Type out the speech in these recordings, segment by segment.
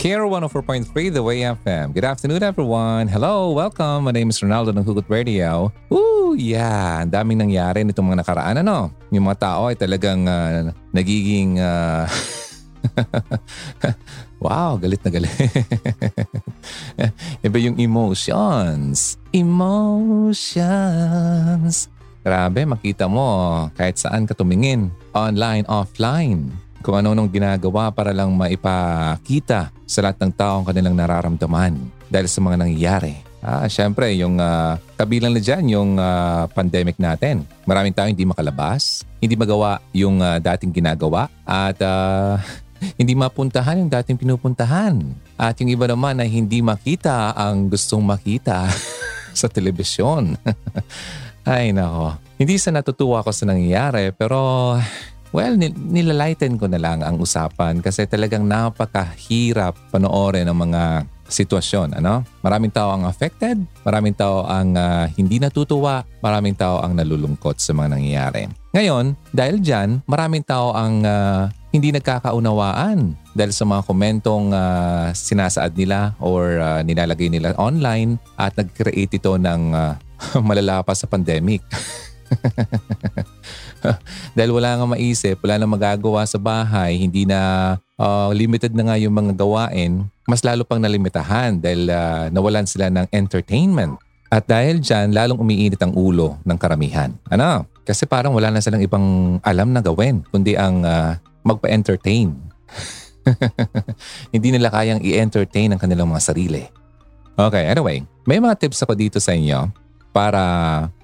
Care 104.3 The Way FM. Good afternoon, everyone. Hello, welcome. My name is Ronaldo ng Hugot Radio. Woo, yeah. Ang daming nangyari nitong mga nakaraan, ano? Yung mga tao ay talagang uh, nagiging... Uh, wow, galit na galit. Iba yung emotions. Emotions. Grabe, makita mo kahit saan ka tumingin. Online, offline kung ano nung ginagawa para lang maipakita sa lahat ng tao ang kanilang nararamdaman dahil sa mga nangyayari. Ah, syempre, yung uh, kabilang na dyan, yung uh, pandemic natin. Maraming tao hindi makalabas, hindi magawa yung uh, dating ginagawa, at uh, hindi mapuntahan yung dating pinupuntahan. At yung iba naman ay hindi makita ang gustong makita sa telebisyon. ay nako, hindi sa natutuwa ko sa nangyayari pero Well, nilalighten ko na lang ang usapan kasi talagang napakahirap panoorin ang mga sitwasyon. Ano? Maraming tao ang affected, maraming tao ang uh, hindi natutuwa, maraming tao ang nalulungkot sa mga nangyayari. Ngayon, dahil dyan, maraming tao ang uh, hindi nagkakaunawaan dahil sa mga komentong uh, sinasaad nila or uh, nilalagay nila online at nag-create ito ng uh, malala pa sa pandemic. Dahil wala nga maisip, wala na magagawa sa bahay, hindi na uh, limited na nga yung mga gawain, mas lalo pang nalimitahan dahil uh, nawalan sila ng entertainment. At dahil dyan, lalong umiinit ang ulo ng karamihan. Ano? Kasi parang wala na silang ibang alam na gawin, kundi ang uh, magpa-entertain. hindi nila kayang i-entertain ang kanilang mga sarili. Okay, anyway, may mga tips ako dito sa inyo para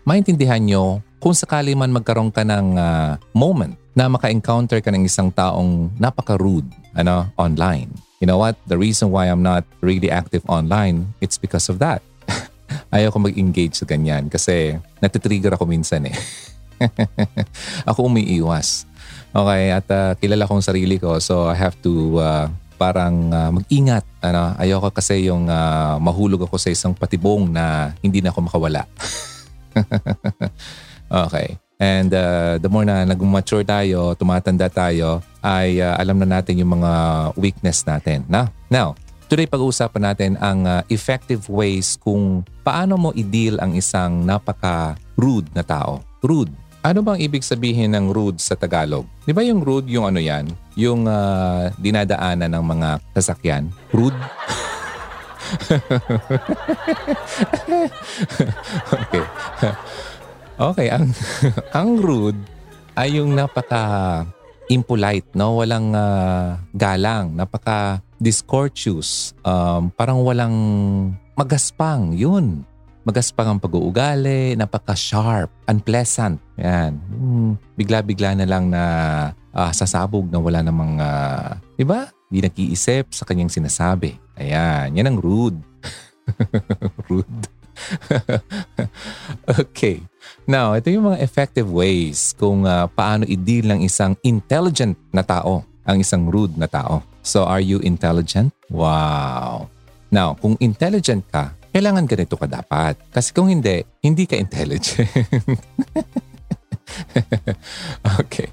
maintindihan nyo kung sakali man magkaroon ka ng uh, moment na maka-encounter ka ng isang taong napaka-rude ano, online. You know what? The reason why I'm not really active online, it's because of that. Ayaw ko mag-engage sa ganyan kasi natitrigger ako minsan eh. ako umiiwas. Okay, at uh, kilala kong sarili ko so I have to uh, parang uh, mag-ingat. Ano, ayoko kasi yung uh, mahulog ako sa isang patibong na hindi na ako makawala. Okay. And uh, the more na nag-mature tayo, tumatanda tayo, ay uh, alam na natin yung mga weakness natin. Na? Now, today pag-uusapan natin ang uh, effective ways kung paano mo i-deal ang isang napaka-rude na tao. Rude. Ano bang ibig sabihin ng rude sa Tagalog? Di ba yung rude yung ano yan? Yung uh, dinadaanan ng mga sasakyan? Rude? okay. Okay, ang ang rude ay yung napaka impolite, no? Walang uh, galang, napaka discourteous, um, parang walang magaspang, yun. Magaspang ang pag-uugali, napaka-sharp, unpleasant. Yan. Hmm, bigla-bigla na lang na uh, sasabog na wala namang, uh, di ba? Di nag-iisip sa kanyang sinasabi. Ayan, yan ang rude. rude. okay. Now, ito yung mga effective ways kung uh, paano i-deal ng isang intelligent na tao ang isang rude na tao. So, are you intelligent? Wow. Now, kung intelligent ka, kailangan ganito ka dapat. Kasi kung hindi, hindi ka intelligent. okay.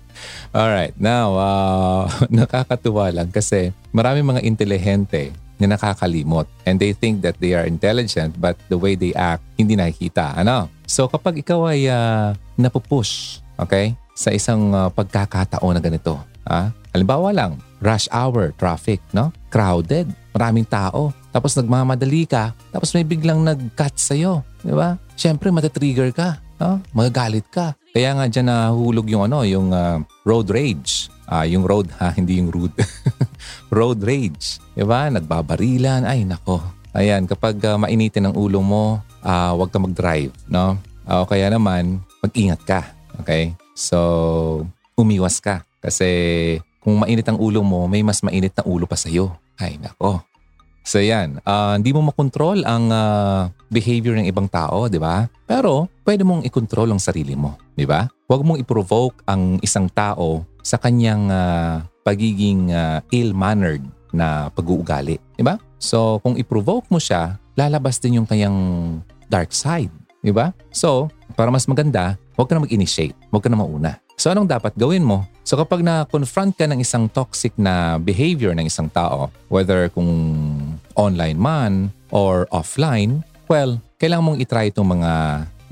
All right. Now, uh, nakakatuwa lang kasi marami mga intelihente na nakakalimot. And they think that they are intelligent but the way they act, hindi nakikita. Ano? So kapag ikaw ay uh, napupush, okay, sa isang uh, pagkakataon na ganito, ah, halimbawa lang, rush hour, traffic, no? Crowded, maraming tao. Tapos nagmamadali ka, tapos may biglang nag-cut sa'yo. Di ba? Siyempre, matatrigger ka. No? Magagalit ka. Kaya nga dyan nahulog yung ano, yung uh, road rage. Uh, yung road ha, hindi yung rude. road rage. Diba? Nagbabarilan. Ay, nako. Ayan, kapag uh, mainitin ang ulo mo, uh, huwag ka mag-drive. No? Uh, kaya naman, mag-ingat ka. Okay? So, umiwas ka. Kasi kung mainit ang ulo mo, may mas mainit na ulo pa sa'yo. Ay, nako. So yan, uh, hindi mo makontrol ang uh, behavior ng ibang tao, di ba? Pero pwede mong i-control ang sarili mo, di ba? Huwag mong i-provoke ang isang tao sa kanyang uh, pagiging uh, ill-mannered na pag-uugali. Di ba? So, kung i-provoke mo siya, lalabas din yung kanyang dark side. Di ba? So, para mas maganda, huwag ka na mag-initiate. Huwag ka na mauna. So anong dapat gawin mo? So kapag na-confront ka ng isang toxic na behavior ng isang tao, whether kung online man or offline, well, kailangan mong itry itong mga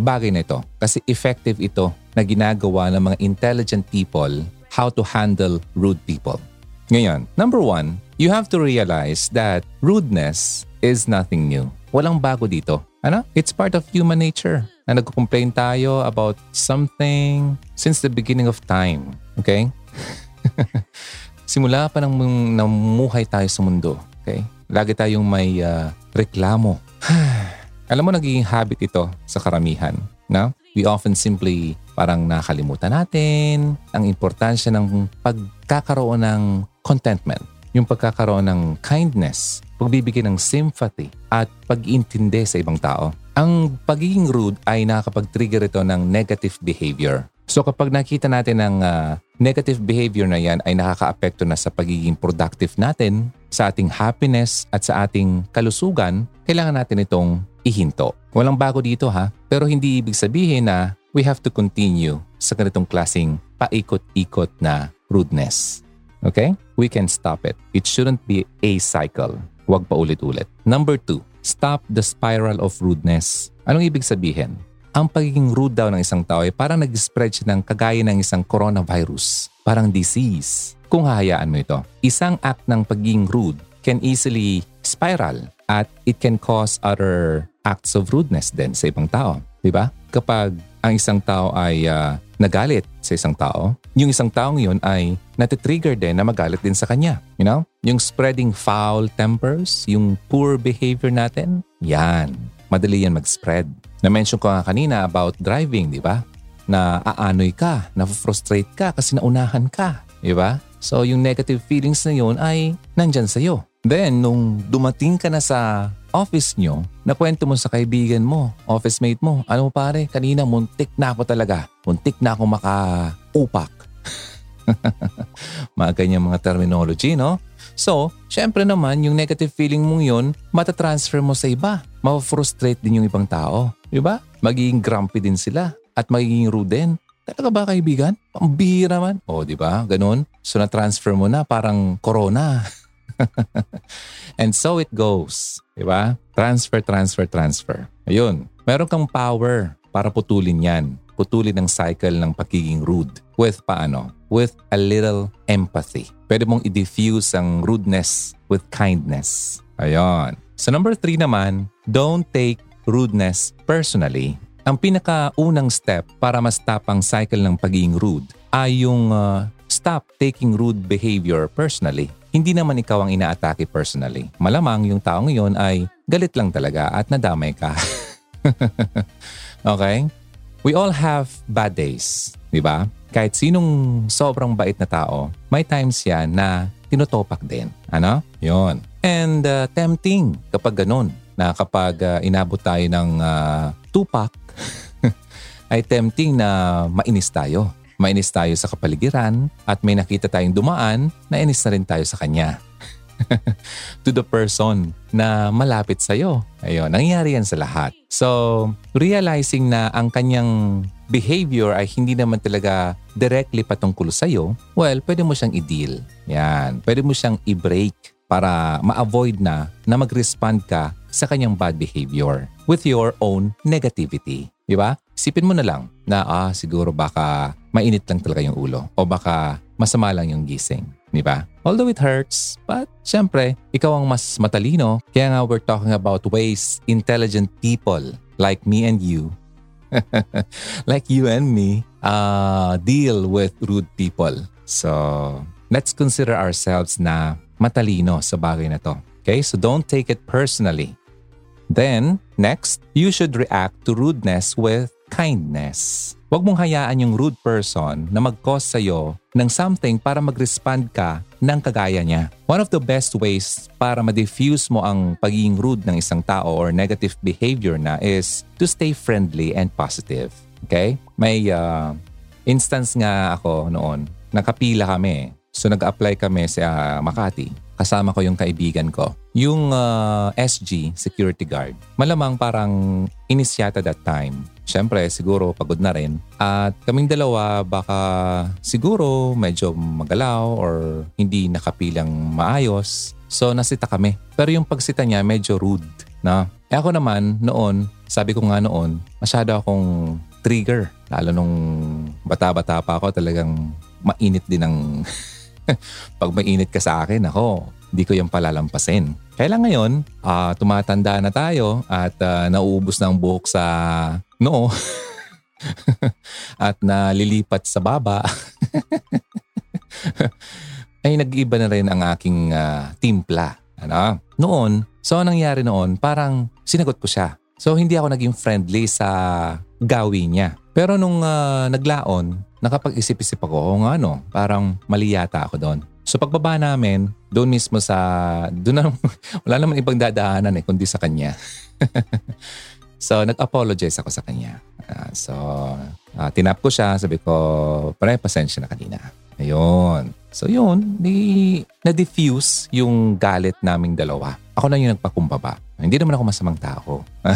bagay na ito kasi effective ito na ginagawa ng mga intelligent people how to handle rude people. Ngayon, number one, you have to realize that rudeness is nothing new. Walang bago dito. Ano? It's part of human nature na nagko-complain tayo about something since the beginning of time. Okay? Simula pa nang namuhay tayo sa mundo. Okay? Lagi tayong may uh, reklamo. Alam mo, nagiging habit ito sa karamihan. No? We often simply parang nakalimutan natin ang importansya ng pagkakaroon ng contentment. Yung pagkakaroon ng kindness, pagbibigay ng sympathy at pag-intindi sa ibang tao. Ang pagiging rude ay nakakapag-trigger ito ng negative behavior. So kapag nakita natin ng uh, negative behavior na yan ay nakakaapekto na sa pagiging productive natin, sa ating happiness at sa ating kalusugan, kailangan natin itong ihinto. Walang bago dito ha, pero hindi ibig sabihin na we have to continue sa ganitong klasing paikot-ikot na rudeness. Okay? We can stop it. It shouldn't be a cycle. Huwag pa ulit-ulit. Number two, Stop the spiral of rudeness. Anong ibig sabihin? Ang pagiging rude daw ng isang tao ay parang nag-spread siya ng kagaya ng isang coronavirus. Parang disease. Kung hahayaan mo ito, isang act ng pagiging rude can easily spiral at it can cause other acts of rudeness din sa ibang tao. Diba? Kapag ang isang tao ay uh, nagalit sa isang tao, yung isang taong yun ay natitrigger din na magalit din sa kanya. You know? Yung spreading foul tempers, yung poor behavior natin, yan. Madali yan mag-spread. Na-mention ko nga kanina about driving, di ba? Na aanoy ka, na-frustrate ka kasi naunahan ka. Di ba? So yung negative feelings na yun ay nandyan sa'yo. Then, nung dumating ka na sa office nyo, nakwento mo sa kaibigan mo, office mate mo, ano pare, kanina muntik na ako talaga. Muntik na ako maka-upak. mga ganyan mga terminology, no? So, syempre naman, yung negative feeling mong yun, matatransfer mo sa iba. Ma-frustrate din yung ibang tao. Di ba? Magiging grumpy din sila at magiging rude din. Talaga ba kaibigan? Pambihira man. O, di ba? Ganun. So, na-transfer mo na parang corona. And so it goes. Di ba? Transfer, transfer, transfer. Ayun. Meron kang power para putulin yan. Putulin ang cycle ng pagiging rude. With paano? With a little empathy. Pwede mong i-diffuse ang rudeness with kindness. Ayun. So number three naman, don't take rudeness personally. Ang pinakaunang step para ma-stop ang cycle ng pagiging rude ay yung uh, stop taking rude behavior personally hindi naman ikaw ang inaatake personally. Malamang yung taong yon ay galit lang talaga at nadamay ka. okay? We all have bad days, di ba? Kahit sinong sobrang bait na tao, may times yan na tinutopak din. Ano? Yon. And uh, tempting kapag ganun, na kapag uh, inabot tayo ng uh, tupak, ay tempting na mainis tayo mainis tayo sa kapaligiran at may nakita tayong dumaan, nainis na rin tayo sa kanya. to the person na malapit sa iyo. Ayun, nangyayari yan sa lahat. So, realizing na ang kanyang behavior ay hindi naman talaga directly patungkol sa iyo, well, pwede mo siyang i-deal. Yan. Pwede mo siyang i-break para ma-avoid na na mag-respond ka sa kanyang bad behavior with your own negativity. Di ba? Sipin mo na lang na ah, siguro baka mainit lang talaga yung ulo o baka masama lang yung gising. Di ba? Although it hurts, but syempre, ikaw ang mas matalino. Kaya nga we're talking about ways intelligent people like me and you, like you and me, uh, deal with rude people. So, let's consider ourselves na matalino sa bagay na to. Okay? So don't take it personally. Then, next, you should react to rudeness with kindness. Huwag mong hayaan yung rude person na mag-cause sa'yo ng something para mag-respond ka ng kagaya niya. One of the best ways para ma-diffuse mo ang pagiging rude ng isang tao or negative behavior na is to stay friendly and positive. Okay? May uh, instance nga ako noon, nakapila kami. So nag-apply kami sa uh, Makati. kasama ko yung kaibigan ko. Yung uh, SG, security guard, malamang parang inisyata that time. Siyempre, siguro pagod na rin. At kaming dalawa, baka siguro medyo magalaw or hindi nakapilang maayos. So nasita kami. Pero yung pagsita niya medyo rude. Na? Eh ako naman, noon, sabi ko nga noon, masyado akong trigger. Lalo nung bata-bata pa ako, talagang mainit din ang pag mainit ka sa akin, ako, hindi ko yung palalampasin. Kaya lang ngayon, uh, tumatanda na tayo at uh, nauubos na ang buhok sa noo at nalilipat sa baba. ay nag-iba na rin ang aking uh, timpla. Ano? Noon, so anong nangyari noon, parang sinagot ko siya. So hindi ako naging friendly sa gawin niya. Pero nung uh, naglaon, nakapag-isip-isip ako, oh, nga no, parang mali yata ako doon. So pagbaba namin, doon mismo sa, doon na, wala naman ibang dadaanan eh, kundi sa kanya. so nag-apologize ako sa kanya. Uh, so uh, tinap ko siya, sabi ko, pare, pasensya na kanina. Ayun. So yun, di, na-diffuse yung galit naming dalawa. Ako na yung nagpakumbaba. Hindi naman ako masamang tao.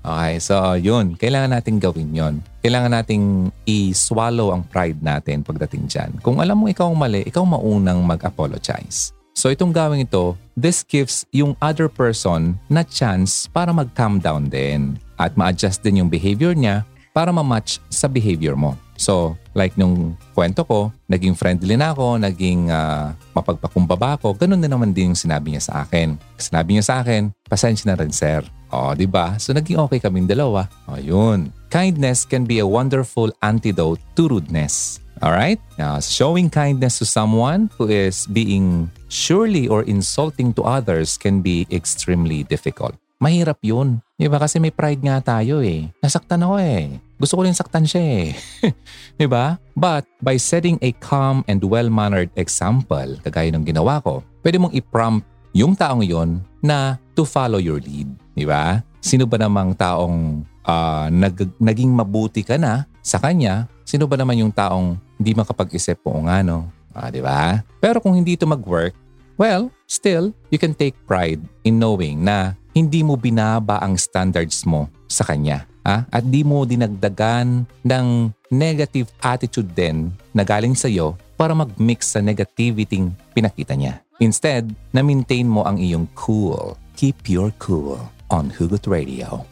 Okay, so yun. Kailangan nating gawin yon. Kailangan nating i-swallow ang pride natin pagdating dyan. Kung alam mo ikaw ang mali, ikaw maunang mag-apologize. So itong gawin ito, this gives yung other person na chance para mag-calm down din at ma-adjust din yung behavior niya para ma-match sa behavior mo. So, like nung kwento ko, naging friendly na ako, naging uh, mapagpakumbaba ako, ganun din naman din yung sinabi niya sa akin. Sinabi niya sa akin, pasensya na rin sir. O, di ba? So, naging okay kaming dalawa. O, yun. Kindness can be a wonderful antidote to rudeness. Alright? Now, showing kindness to someone who is being surely or insulting to others can be extremely difficult. Mahirap yun. Di ba? Kasi may pride nga tayo eh. Nasaktan ako eh. Gusto ko rin saktan siya eh. di ba? But by setting a calm and well-mannered example, kagaya ng ginawa ko, pwede mong i-prompt yung taong yon na to follow your lead. Di ba? Sino ba namang taong uh, nag- naging mabuti ka na sa kanya? Sino ba naman yung taong hindi makapag-isip po nga no? Ah, di ba? Pero kung hindi ito mag-work, well, still, you can take pride in knowing na hindi mo binaba ang standards mo sa kanya. Ha? At di mo dinagdagan ng negative attitude din na galing sa iyo para mag-mix sa negativity pinakita niya. Instead, na-maintain mo ang iyong cool. Keep your cool on Hugot Radio.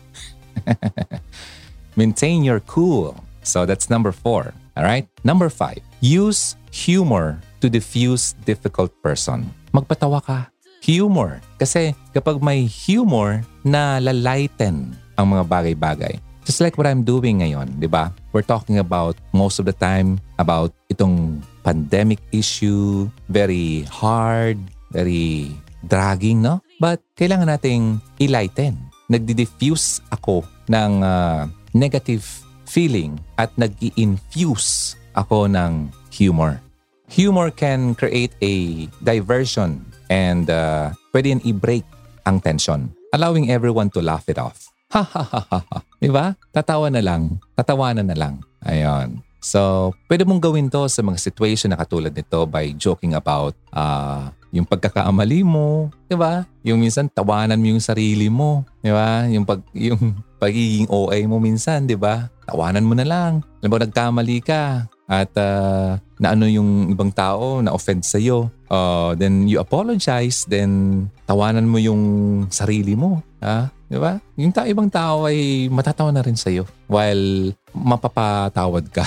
Maintain your cool. So that's number four. All right? Number five, use humor to diffuse difficult person. Magpatawa ka. Humor. Kasi kapag may humor na lalighten ang mga bagay-bagay. Just like what I'm doing ngayon, di ba? We're talking about most of the time about itong pandemic issue, very hard, very dragging, no? But kailangan nating i-lighten. Nagdi-diffuse ako ng uh, negative feeling at nag-i-infuse ako ng humor. Humor can create a diversion and uh, pwede yan i-break ang tension, allowing everyone to laugh it off. Ha ha ha ha ha. Diba? Tatawa na lang. Tatawanan na lang. Ayun. So, pwede mong gawin to sa mga situation na katulad nito by joking about uh, yung pagkakaamali mo, 'di ba? Yung minsan tawanan mo yung sarili mo, 'di ba? Yung pag yung pagiging OA mo minsan, 'di ba? Tawanan mo na lang. Alam mo nagkamali ka at uh, na yung ibang tao na offend sa iyo. Uh, then you apologize, then tawanan mo yung sarili mo, ha? Di ba? Yung ta- ibang tao ay matatawa na rin sa'yo while mapapatawad ka.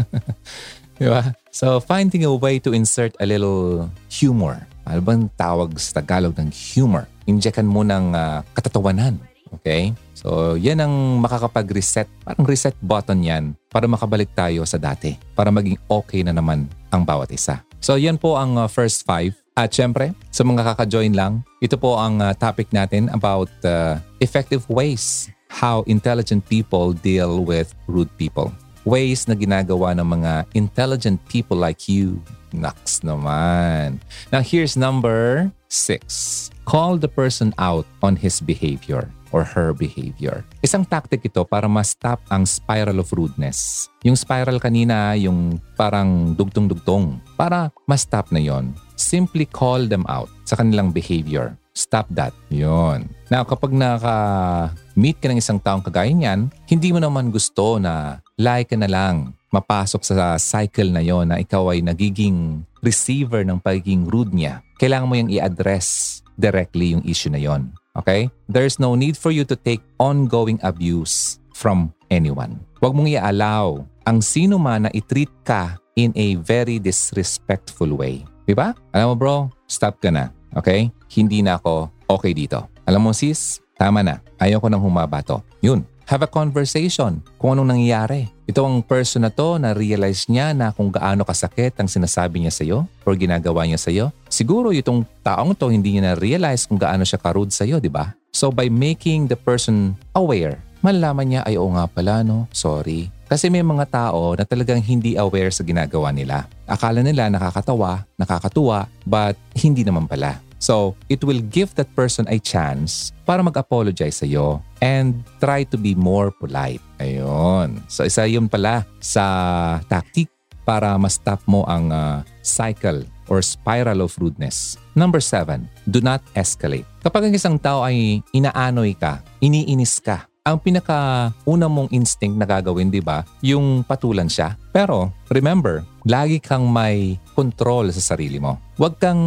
Di ba? So, finding a way to insert a little humor. Ano bang tawag sa Tagalog ng humor? Injectan mo ng uh, katatawanan. Okay? So, yan ang makakapag-reset. Parang reset button yan para makabalik tayo sa dati. Para maging okay na naman ang bawat isa. So, yan po ang uh, first five at syempre, sa mga kaka-join lang, ito po ang uh, topic natin about uh, effective ways how intelligent people deal with rude people. Ways na ginagawa ng mga intelligent people like you. Naks naman. Now here's number six. Call the person out on his behavior. Or her behavior. Isang tactic ito para ma-stop ang spiral of rudeness. Yung spiral kanina, yung parang dugtong-dugtong. Para ma-stop na yon, simply call them out sa kanilang behavior. Stop that. Yon. Now, kapag naka-meet ka ng isang taong kagaya niyan, hindi mo naman gusto na like ka na lang mapasok sa cycle na yon na ikaw ay nagiging receiver ng pagiging rude niya, kailangan mo yung i-address directly yung issue na yon. Okay? There's no need for you to take ongoing abuse from anyone. Huwag mong i-allow ang sino man na i-treat ka in a very disrespectful way. Diba? Alam mo bro, stop ka na. Okay? Hindi na ako okay dito. Alam mo sis, tama na. Ayaw ko nang humaba to. Yun. Have a conversation kung anong nangyayari. Ito ang person na to na realize niya na kung gaano kasakit ang sinasabi niya sa iyo or ginagawa niya sa iyo. Siguro itong taong to hindi niya na-realize kung gaano siya karude sa iyo, di ba? So by making the person aware, malalaman niya ay oo nga pala no, sorry. Kasi may mga tao na talagang hindi aware sa ginagawa nila. Akala nila nakakatawa, nakakatuwa, but hindi naman pala. So, it will give that person a chance para mag-apologize sa iyo and try to be more polite. Ayun. So, isa yun pala sa tactic para ma-stop mo ang uh, cycle or spiral of rudeness. Number seven, do not escalate. Kapag ang isang tao ay inaanoy ka, iniinis ka, ang pinaka-una mong instinct na gagawin, di ba, yung patulan siya. Pero remember, lagi kang may control sa sarili mo. Huwag kang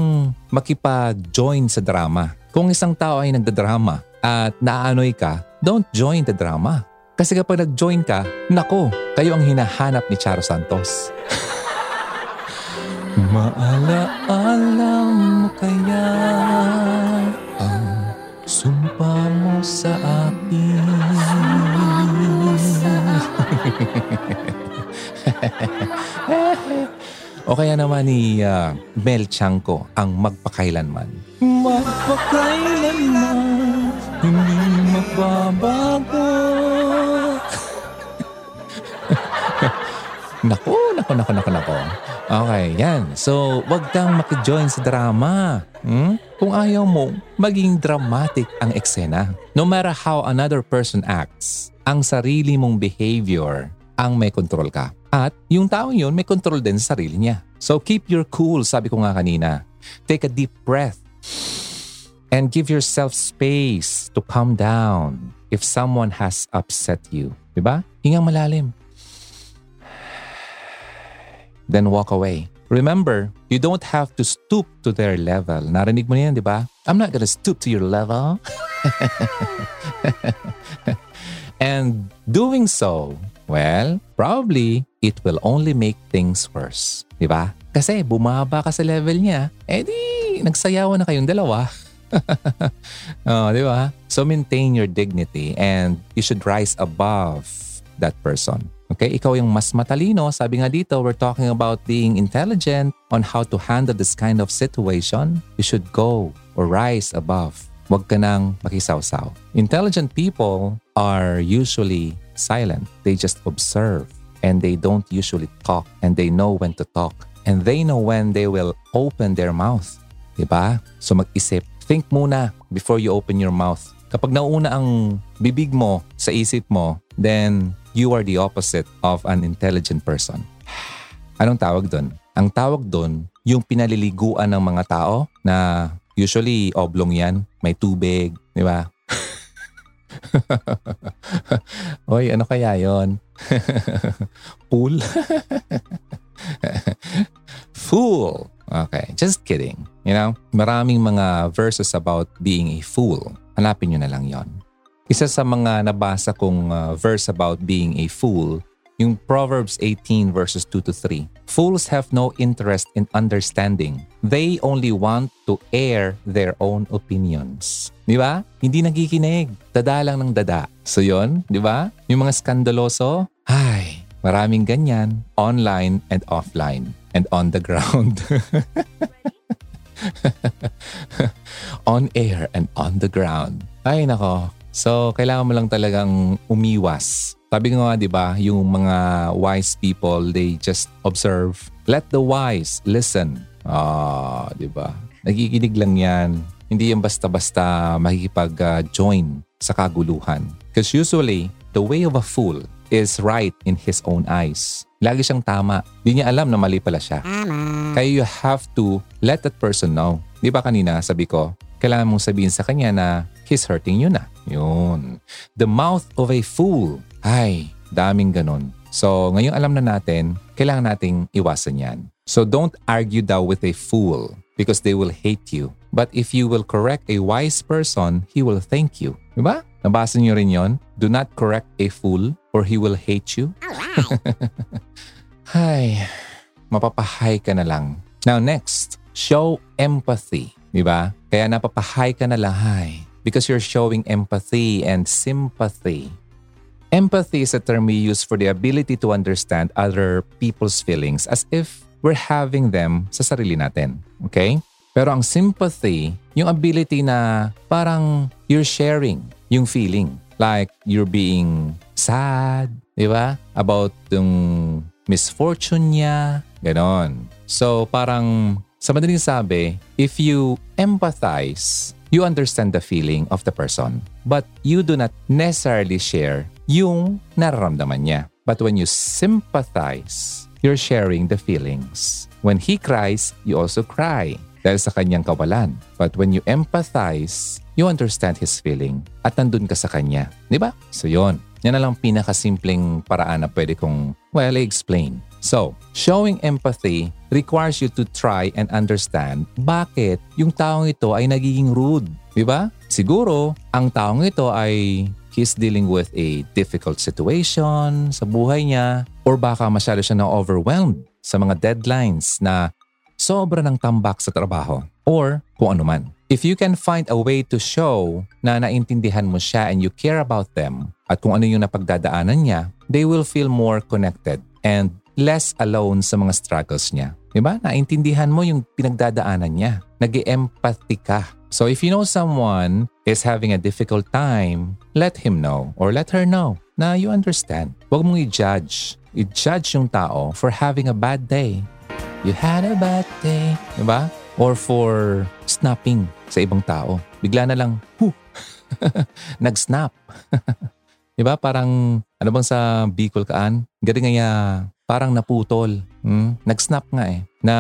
makipag-join sa drama. Kung isang tao ay nagdadrama at naaanoy ka, don't join the drama. Kasi kapag nag-join ka, nako, kayo ang hinahanap ni Charo Santos. Maala-ala mo kaya ang sumpa mo sa akin. o kaya naman ni uh, Mel Chanko ang magpakailanman. Magpakailanman, hindi magbabago. Nako, nako, nako, nako, nako. Okay, yan. So, wag kang makijoin sa drama. Hmm? Kung ayaw mo, maging dramatic ang eksena. No matter how another person acts, ang sarili mong behavior ang may control ka. At yung taong yun may control din sa sarili niya. So keep your cool, sabi ko nga kanina. Take a deep breath and give yourself space to calm down if someone has upset you. Diba? Hingang malalim then walk away. Remember, you don't have to stoop to their level. Narinig mo na yan, di ba? I'm not gonna stoop to your level. and doing so, well, probably it will only make things worse. Di ba? Kasi bumaba ka sa level niya, eh di nagsayawan na kayong dalawa. oh, di ba? So maintain your dignity and you should rise above that person. Okay, ikaw yung mas matalino. Sabi nga dito, we're talking about being intelligent on how to handle this kind of situation. You should go or rise above. Huwag ka nang makisawsaw. Intelligent people are usually silent. They just observe and they don't usually talk and they know when to talk and they know when they will open their mouth. Diba? So mag-isip. Think muna before you open your mouth. Kapag nauna ang bibig mo sa isip mo, then you are the opposite of an intelligent person. Anong tawag doon? Ang tawag doon, yung pinaliliguan ng mga tao na usually oblong yan, may tubig, di ba? Oy, ano kaya yon? Pool? fool. Okay, just kidding. You know, maraming mga verses about being a fool. Hanapin nyo na lang yon. Isa sa mga nabasa kong uh, verse about being a fool, yung Proverbs 18 verses 2 to 3. Fools have no interest in understanding. They only want to air their own opinions. Di ba? Hindi nagikinig. Dada lang ng dada. So yon, di ba? Yung mga skandaloso, ay, maraming ganyan. Online and offline. And on the ground. on air and on the ground. Ay nako, So, kailangan mo lang talagang umiwas. Sabi ko nga, di ba, yung mga wise people, they just observe. Let the wise listen. Ah, di ba? Nagiginig lang yan. Hindi yung basta-basta makikipag-join sa kaguluhan. Because usually, the way of a fool is right in his own eyes. Lagi siyang tama. Di niya alam na mali pala siya. Kaya you have to let that person know. Di ba kanina sabi ko, kailangan mong sabihin sa kanya na he's hurting you na. Yun. The mouth of a fool. Ay, daming ganon. So, ngayon alam na natin, kailangan nating iwasan yan. So, don't argue daw with a fool because they will hate you. But if you will correct a wise person, he will thank you. Diba? Nabasa niyo rin yon? Do not correct a fool or he will hate you. Hay, mapapahay ka na lang. Now next, show empathy. Diba? Kaya napapahay ka na lang, hay. Because you're showing empathy and sympathy. Empathy is a term we use for the ability to understand other people's feelings as if we're having them sa sarili natin. Okay? Pero ang sympathy, yung ability na parang you're sharing yung feeling. Like you're being sad, di ba? About yung misfortune niya, ganon. So parang sa madaling sabi, if you empathize, you understand the feeling of the person. But you do not necessarily share yung nararamdaman niya. But when you sympathize, you're sharing the feelings. When he cries, you also cry dahil sa kanyang kawalan. But when you empathize, you understand his feeling at nandun ka sa kanya. Di ba? So yon. Yan na lang pinakasimpleng paraan na pwede kong, well, explain. So, showing empathy requires you to try and understand bakit yung taong ito ay nagiging rude. Di ba? Siguro, ang taong ito ay he's dealing with a difficult situation sa buhay niya or baka masyado siya na overwhelmed sa mga deadlines na sobra ng tambak sa trabaho or kung ano man. If you can find a way to show na naintindihan mo siya and you care about them at kung ano yung napagdadaanan niya, they will feel more connected and less alone sa mga struggles niya. Diba? Naintindihan mo yung pinagdadaanan niya. nag empathy ka. So if you know someone is having a difficult time, let him know or let her know na you understand. Huwag mong i-judge. I-judge yung tao for having a bad day You had a bad day. Diba? Or for snapping sa ibang tao. Bigla na lang, hu, nag-snap. diba? Parang, ano bang sa Bicol kaan? Galing nga parang naputol. Hmm? Nag-snap nga eh. Na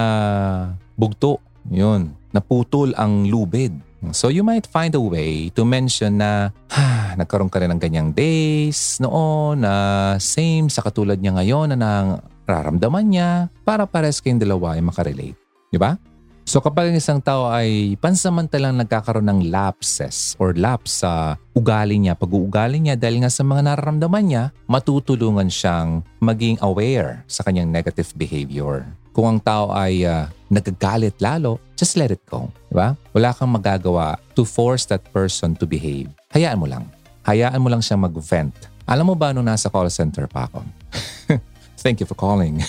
bugto. Yun. Naputol ang lubid. So you might find a way to mention na ha, nagkaroon ka rin ng ganyang days noon na same sa katulad niya ngayon na nang raramdaman niya para pares kayong dalawa ay makarelate. Di ba? So kapag ang isang tao ay pansamantalang nagkakaroon ng lapses or lapse sa ugali niya, pag-uugali niya dahil nga sa mga nararamdaman niya, matutulungan siyang maging aware sa kanyang negative behavior. Kung ang tao ay uh, nagagalit lalo, just let it go. Di ba? Wala kang magagawa to force that person to behave. Hayaan mo lang. Hayaan mo lang siyang mag-vent. Alam mo ba nung nasa call center pa ako? Thank you for calling.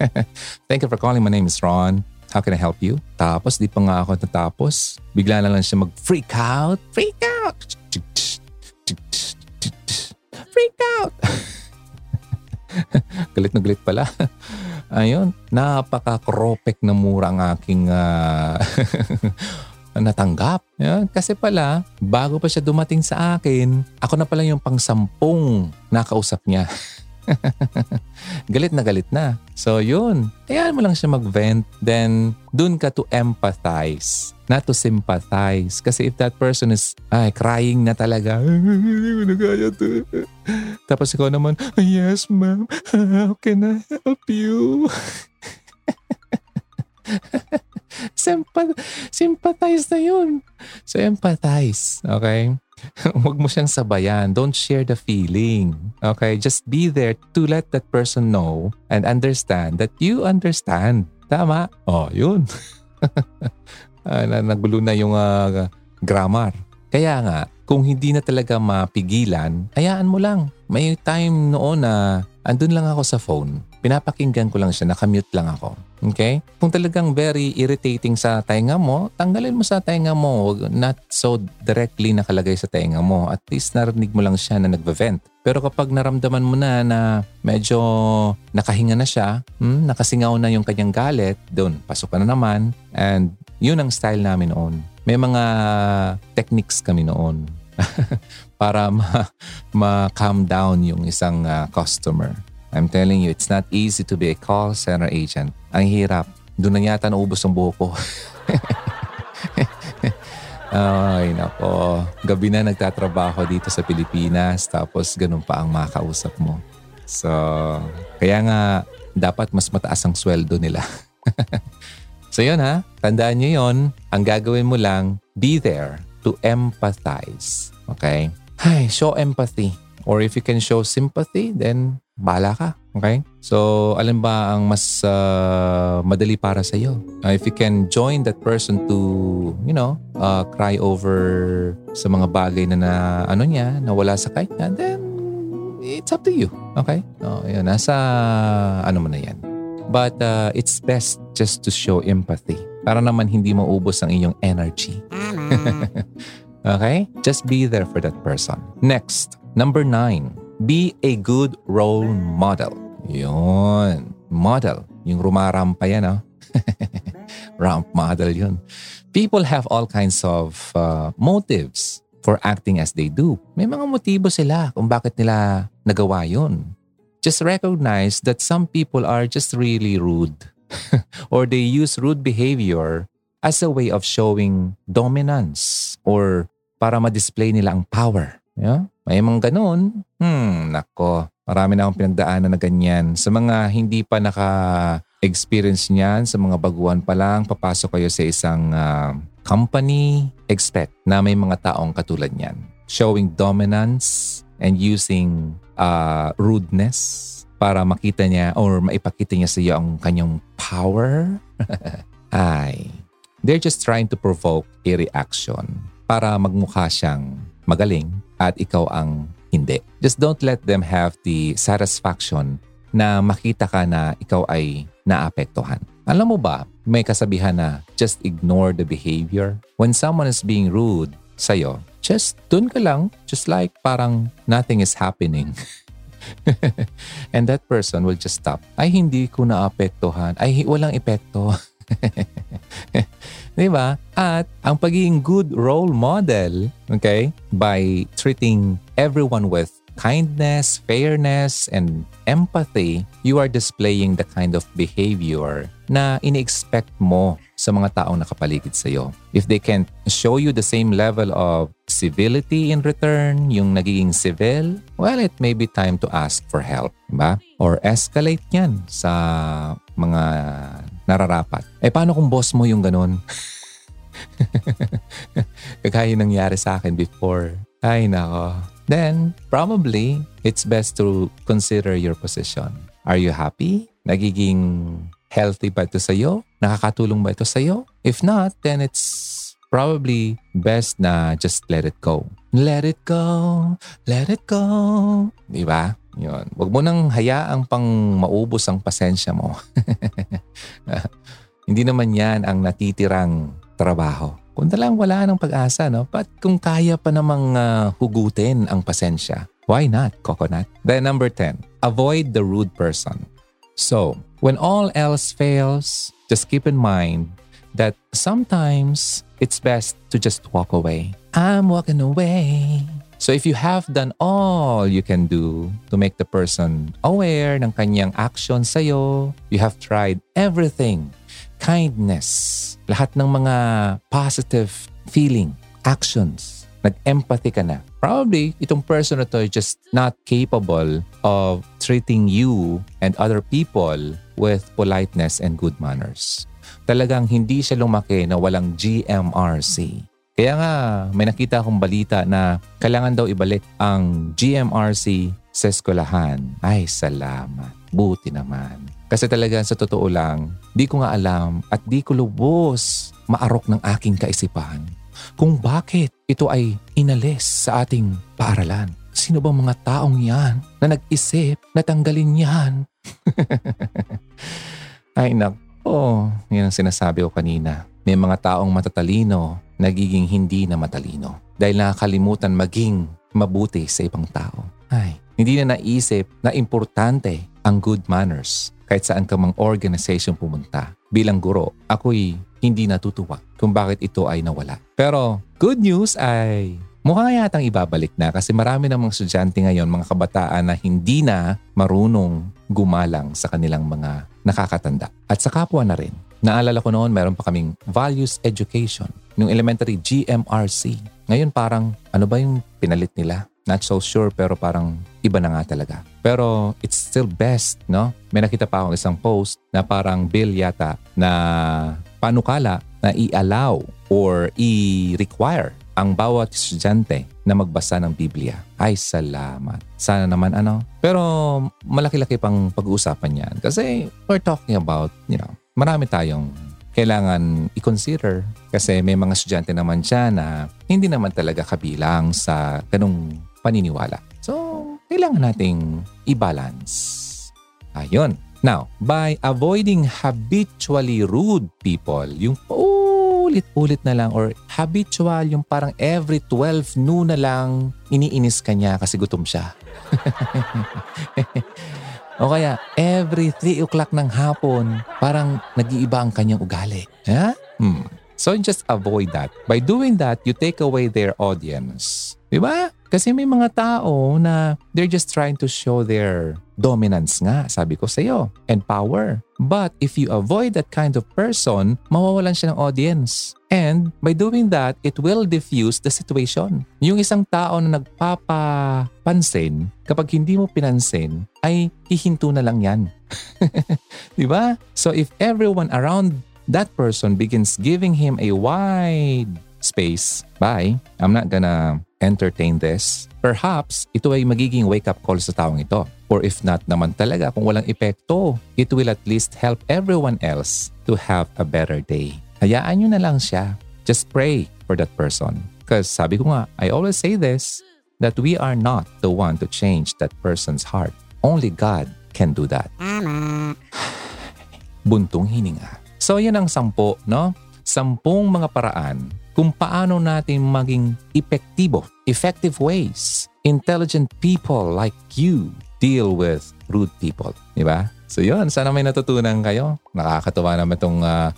Thank you for calling. My name is Ron. How can I help you? Tapos, di pa nga ako natapos. Bigla na lang siya mag-freak out. Freak out! Freak out! galit na galit pala. Ayun, napaka-kropek na mura ang aking uh, natanggap. Yan. Kasi pala, bago pa siya dumating sa akin, ako na pala yung pang-sampung nakausap niya. galit na galit na. So yun, hayaan mo lang siya mag-vent. Then, dun ka to empathize, not to sympathize. Kasi if that person is ay, crying na talaga, hindi na to. Tapos ikaw naman, yes ma'am, how can I help you? Sympath- sympathize na yun. So empathize, okay? Huwag mo siyang sabayan. Don't share the feeling. Okay? Just be there to let that person know and understand that you understand. Tama? Oh, yun. uh, nagulo na yung uh, grammar. Kaya nga, kung hindi na talaga mapigilan, hayaan mo lang. May time noon na andun lang ako sa phone. Pinapakinggan ko lang siya, nakamute lang ako. Okay? Kung talagang very irritating sa tainga mo, tanggalin mo sa tainga mo. Not so directly nakalagay sa tainga mo. At least narinig mo lang siya na nagve-vent. Pero kapag naramdaman mo na na medyo nakahinga na siya, hmm, nakasingaw na yung kanyang galit, doon, pasok ka na naman. And Yun ang style namin noon. May mga techniques kami noon para ma- ma-calm down yung isang uh, customer. I'm telling you, it's not easy to be a call center agent. Ang hirap. Doon na yata naubos ang buho ko. Ay, nako. Gabi na nagtatrabaho dito sa Pilipinas tapos ganun pa ang makausap mo. So, kaya nga dapat mas mataas ang sweldo nila. so yun ha, tandaan nyo yun. Ang gagawin mo lang, be there to empathize. Okay? Hi, show empathy. Or if you can show sympathy, then bahala ka. Okay? So, alin ba ang mas uh, madali para sa iyo? Uh, if you can join that person to, you know, uh, cry over sa mga bagay na, na ano niya, na wala sa kanya, then it's up to you. Okay? Oh, yun. Nasa ano mo na yan. But uh, it's best just to show empathy para naman hindi maubos ang iyong energy. okay? Just be there for that person. Next, number nine Be a good role model. Yun. Model. Yung rumarampa yan, oh. Ramp model yun. People have all kinds of uh, motives for acting as they do. May mga motibo sila kung bakit nila nagawa yun. Just recognize that some people are just really rude or they use rude behavior as a way of showing dominance or para ma-display nila ang power. Yeah? May mga ganun. Hmm, nako. Marami na akong pinagdaanan na ganyan. Sa mga hindi pa naka-experience niyan, sa mga baguhan pa lang, papasok kayo sa isang uh, company, expect na may mga taong katulad niyan. Showing dominance and using uh, rudeness para makita niya or maipakita niya sa iyo ang kanyang power. Ay, they're just trying to provoke a reaction para magmukha siyang magaling at ikaw ang hindi. Just don't let them have the satisfaction na makita ka na ikaw ay naapektuhan. Alam mo ba, may kasabihan na just ignore the behavior. When someone is being rude sa'yo, just dun ka lang, just like parang nothing is happening. And that person will just stop. Ay, hindi ko naapektuhan. Ay, walang epekto. Di ba? At ang pagiging good role model, okay, by treating everyone with kindness, fairness, and empathy, you are displaying the kind of behavior na ini-expect mo sa mga taong nakapaligid sa iyo. If they can show you the same level of civility in return, yung nagiging civil, well, it may be time to ask for help, ba? Or escalate yan sa mga nararapat. Eh, paano kung boss mo yung ganun? Kagaya nangyari sa akin before. Ay, nako. Then, probably, it's best to consider your position. Are you happy? Nagiging healthy ba ito sa'yo? Nakakatulong ba ito sa'yo? If not, then it's probably best na just let it go. Let it go, let it go. Di ba? Yun. Huwag mo nang hayaang pang maubos ang pasensya mo. Hindi naman yan ang natitirang trabaho. Kung lang wala ng pag-asa, no? But kung kaya pa namang uh, hugutin ang pasensya, why not, coconut? Then number 10, avoid the rude person. So, when all else fails, just keep in mind that sometimes it's best to just walk away. I'm walking away. So if you have done all you can do to make the person aware ng kanyang action sa'yo, you have tried everything kindness, lahat ng mga positive feeling, actions, nag-empathy ka na. Probably, itong person na to is just not capable of treating you and other people with politeness and good manners. Talagang hindi siya lumaki na walang GMRC. Kaya nga, may nakita akong balita na kailangan daw ibalik ang GMRC sa eskwelahan. Ay, salamat. Buti naman. Kasi talaga sa totoo lang, di ko nga alam at di ko lubos maarok ng aking kaisipan kung bakit ito ay inalis sa ating paaralan. Sino bang mga taong yan na nag-isip na tanggalin yan? ay nak, oh, yan ang sinasabi ko kanina. May mga taong matatalino nagiging hindi na matalino dahil nakakalimutan maging mabuti sa ibang tao. Ay, hindi na naisip na importante ang good manners kahit saan ka mang organization pumunta. Bilang guro, ako'y hindi natutuwa kung bakit ito ay nawala. Pero good news ay Mukha yatang ibabalik na kasi marami ng mga estudyante ngayon, mga kabataan na hindi na marunong gumalang sa kanilang mga nakakatanda. At sa kapwa na rin. Naalala ko noon, meron pa kaming values education. Nung elementary, GMRC. Ngayon parang, ano ba yung pinalit nila? Not so sure pero parang iba na nga talaga. Pero it's still best, no? May nakita pa akong isang post na parang bill yata na panukala na i-allow or i-require ang bawat estudyante na magbasa ng Biblia. Ay, salamat. Sana naman ano. Pero malaki-laki pang pag-uusapan yan. Kasi we're talking about, you know, marami tayong kailangan i-consider kasi may mga estudyante naman dyan na hindi naman talaga kabilang sa ganung paniniwala. So, kailangan nating i-balance. Ayun. Now, by avoiding habitually rude people, yung paulit-ulit na lang or habitual yung parang every 12 noon na lang iniinis ka niya kasi gutom siya. o kaya every 3 o'clock ng hapon parang nag-iiba ang kanyang ugali. Yeah? Hmm. So just avoid that. By doing that, you take away their audience. Diba? Kasi may mga tao na they're just trying to show their dominance nga, sabi ko sa iyo, and power. But if you avoid that kind of person, mawawalan siya ng audience. And by doing that, it will diffuse the situation. Yung isang tao na nagpapapansin, kapag hindi mo pinansin, ay hihinto na lang yan. Di ba? So if everyone around that person begins giving him a wide space, bye, I'm not gonna entertain this, perhaps ito ay magiging wake-up call sa taong ito. Or if not naman talaga, kung walang epekto, it will at least help everyone else to have a better day. Hayaan nyo na lang siya. Just pray for that person. Because sabi ko nga, I always say this, that we are not the one to change that person's heart. Only God can do that. Buntong hininga. So yan ang sampo, no? Sampung mga paraan kung paano natin maging epektibo, effective ways. Intelligent people like you deal with rude people. Di ba? So yun, sana may natutunan kayo. Nakakatuwa naman itong uh,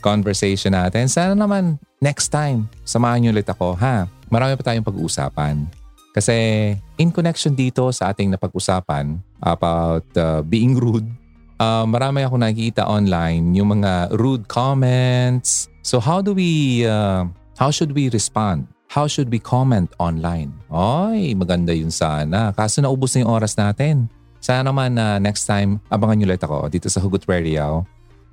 conversation natin. Sana naman next time, samahan niyo ulit ako, ha? Marami pa tayong pag-uusapan. Kasi in connection dito sa ating napag-usapan about uh, being rude, uh, marami ako nakikita online yung mga rude comments, So how do we, uh, how should we respond? How should we comment online? Ay, maganda yun sana. Kaso naubos na yung oras natin. Sana naman na uh, next time, abangan nyo ulit ako dito sa Hugot Radio.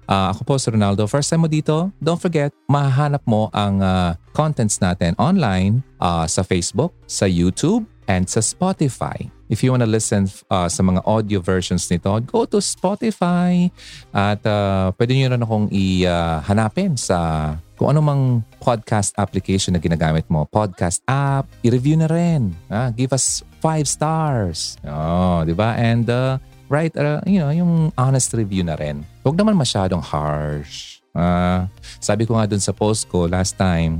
Uh, ako po si Ronaldo. First time mo dito, don't forget, mahahanap mo ang uh, contents natin online uh, sa Facebook, sa YouTube, and sa Spotify. If you want to listen uh, sa mga audio versions nito, go to Spotify at uh, pwede nyo rin akong i-hanapin uh, sa kung ano mang podcast application na ginagamit mo. Podcast app, i-review na rin. Uh, give us five stars. Oh, di ba? And uh, write, uh, you know, yung honest review na rin. Huwag naman masyadong harsh. Uh, sabi ko nga dun sa post ko last time,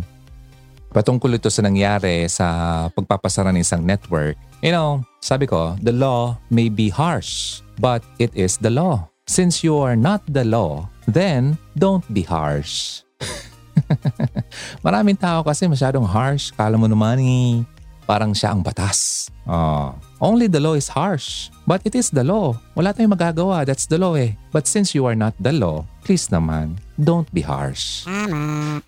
patungkol ito sa nangyari sa pagpapasara ng isang network. You know, sabi ko, the law may be harsh, but it is the law. Since you are not the law, then don't be harsh. Maraming tao kasi masyadong harsh. Kala mo naman eh, parang siya ang batas. Oh, only the law is harsh. But it is the law. Wala tayong magagawa. That's the law eh. But since you are not the law, please naman, don't be harsh.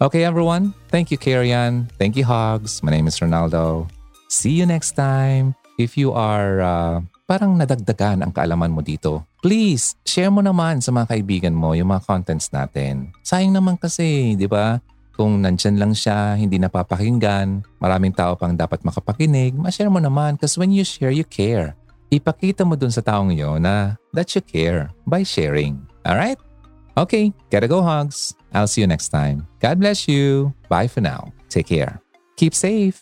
Okay everyone, thank you Karian. Thank you Hogs. My name is Ronaldo. See you next time. If you are uh, parang nadagdagan ang kaalaman mo dito, please share mo naman sa mga kaibigan mo yung mga contents natin. Sayang naman kasi, di ba? Kung nandyan lang siya, hindi napapakinggan, maraming tao pang dapat makapakinig, ma-share mo naman because when you share, you care. Ipakita mo dun sa taong yun na that you care by sharing. Alright? Okay, gotta go hugs. I'll see you next time. God bless you. Bye for now. Take care. Keep safe.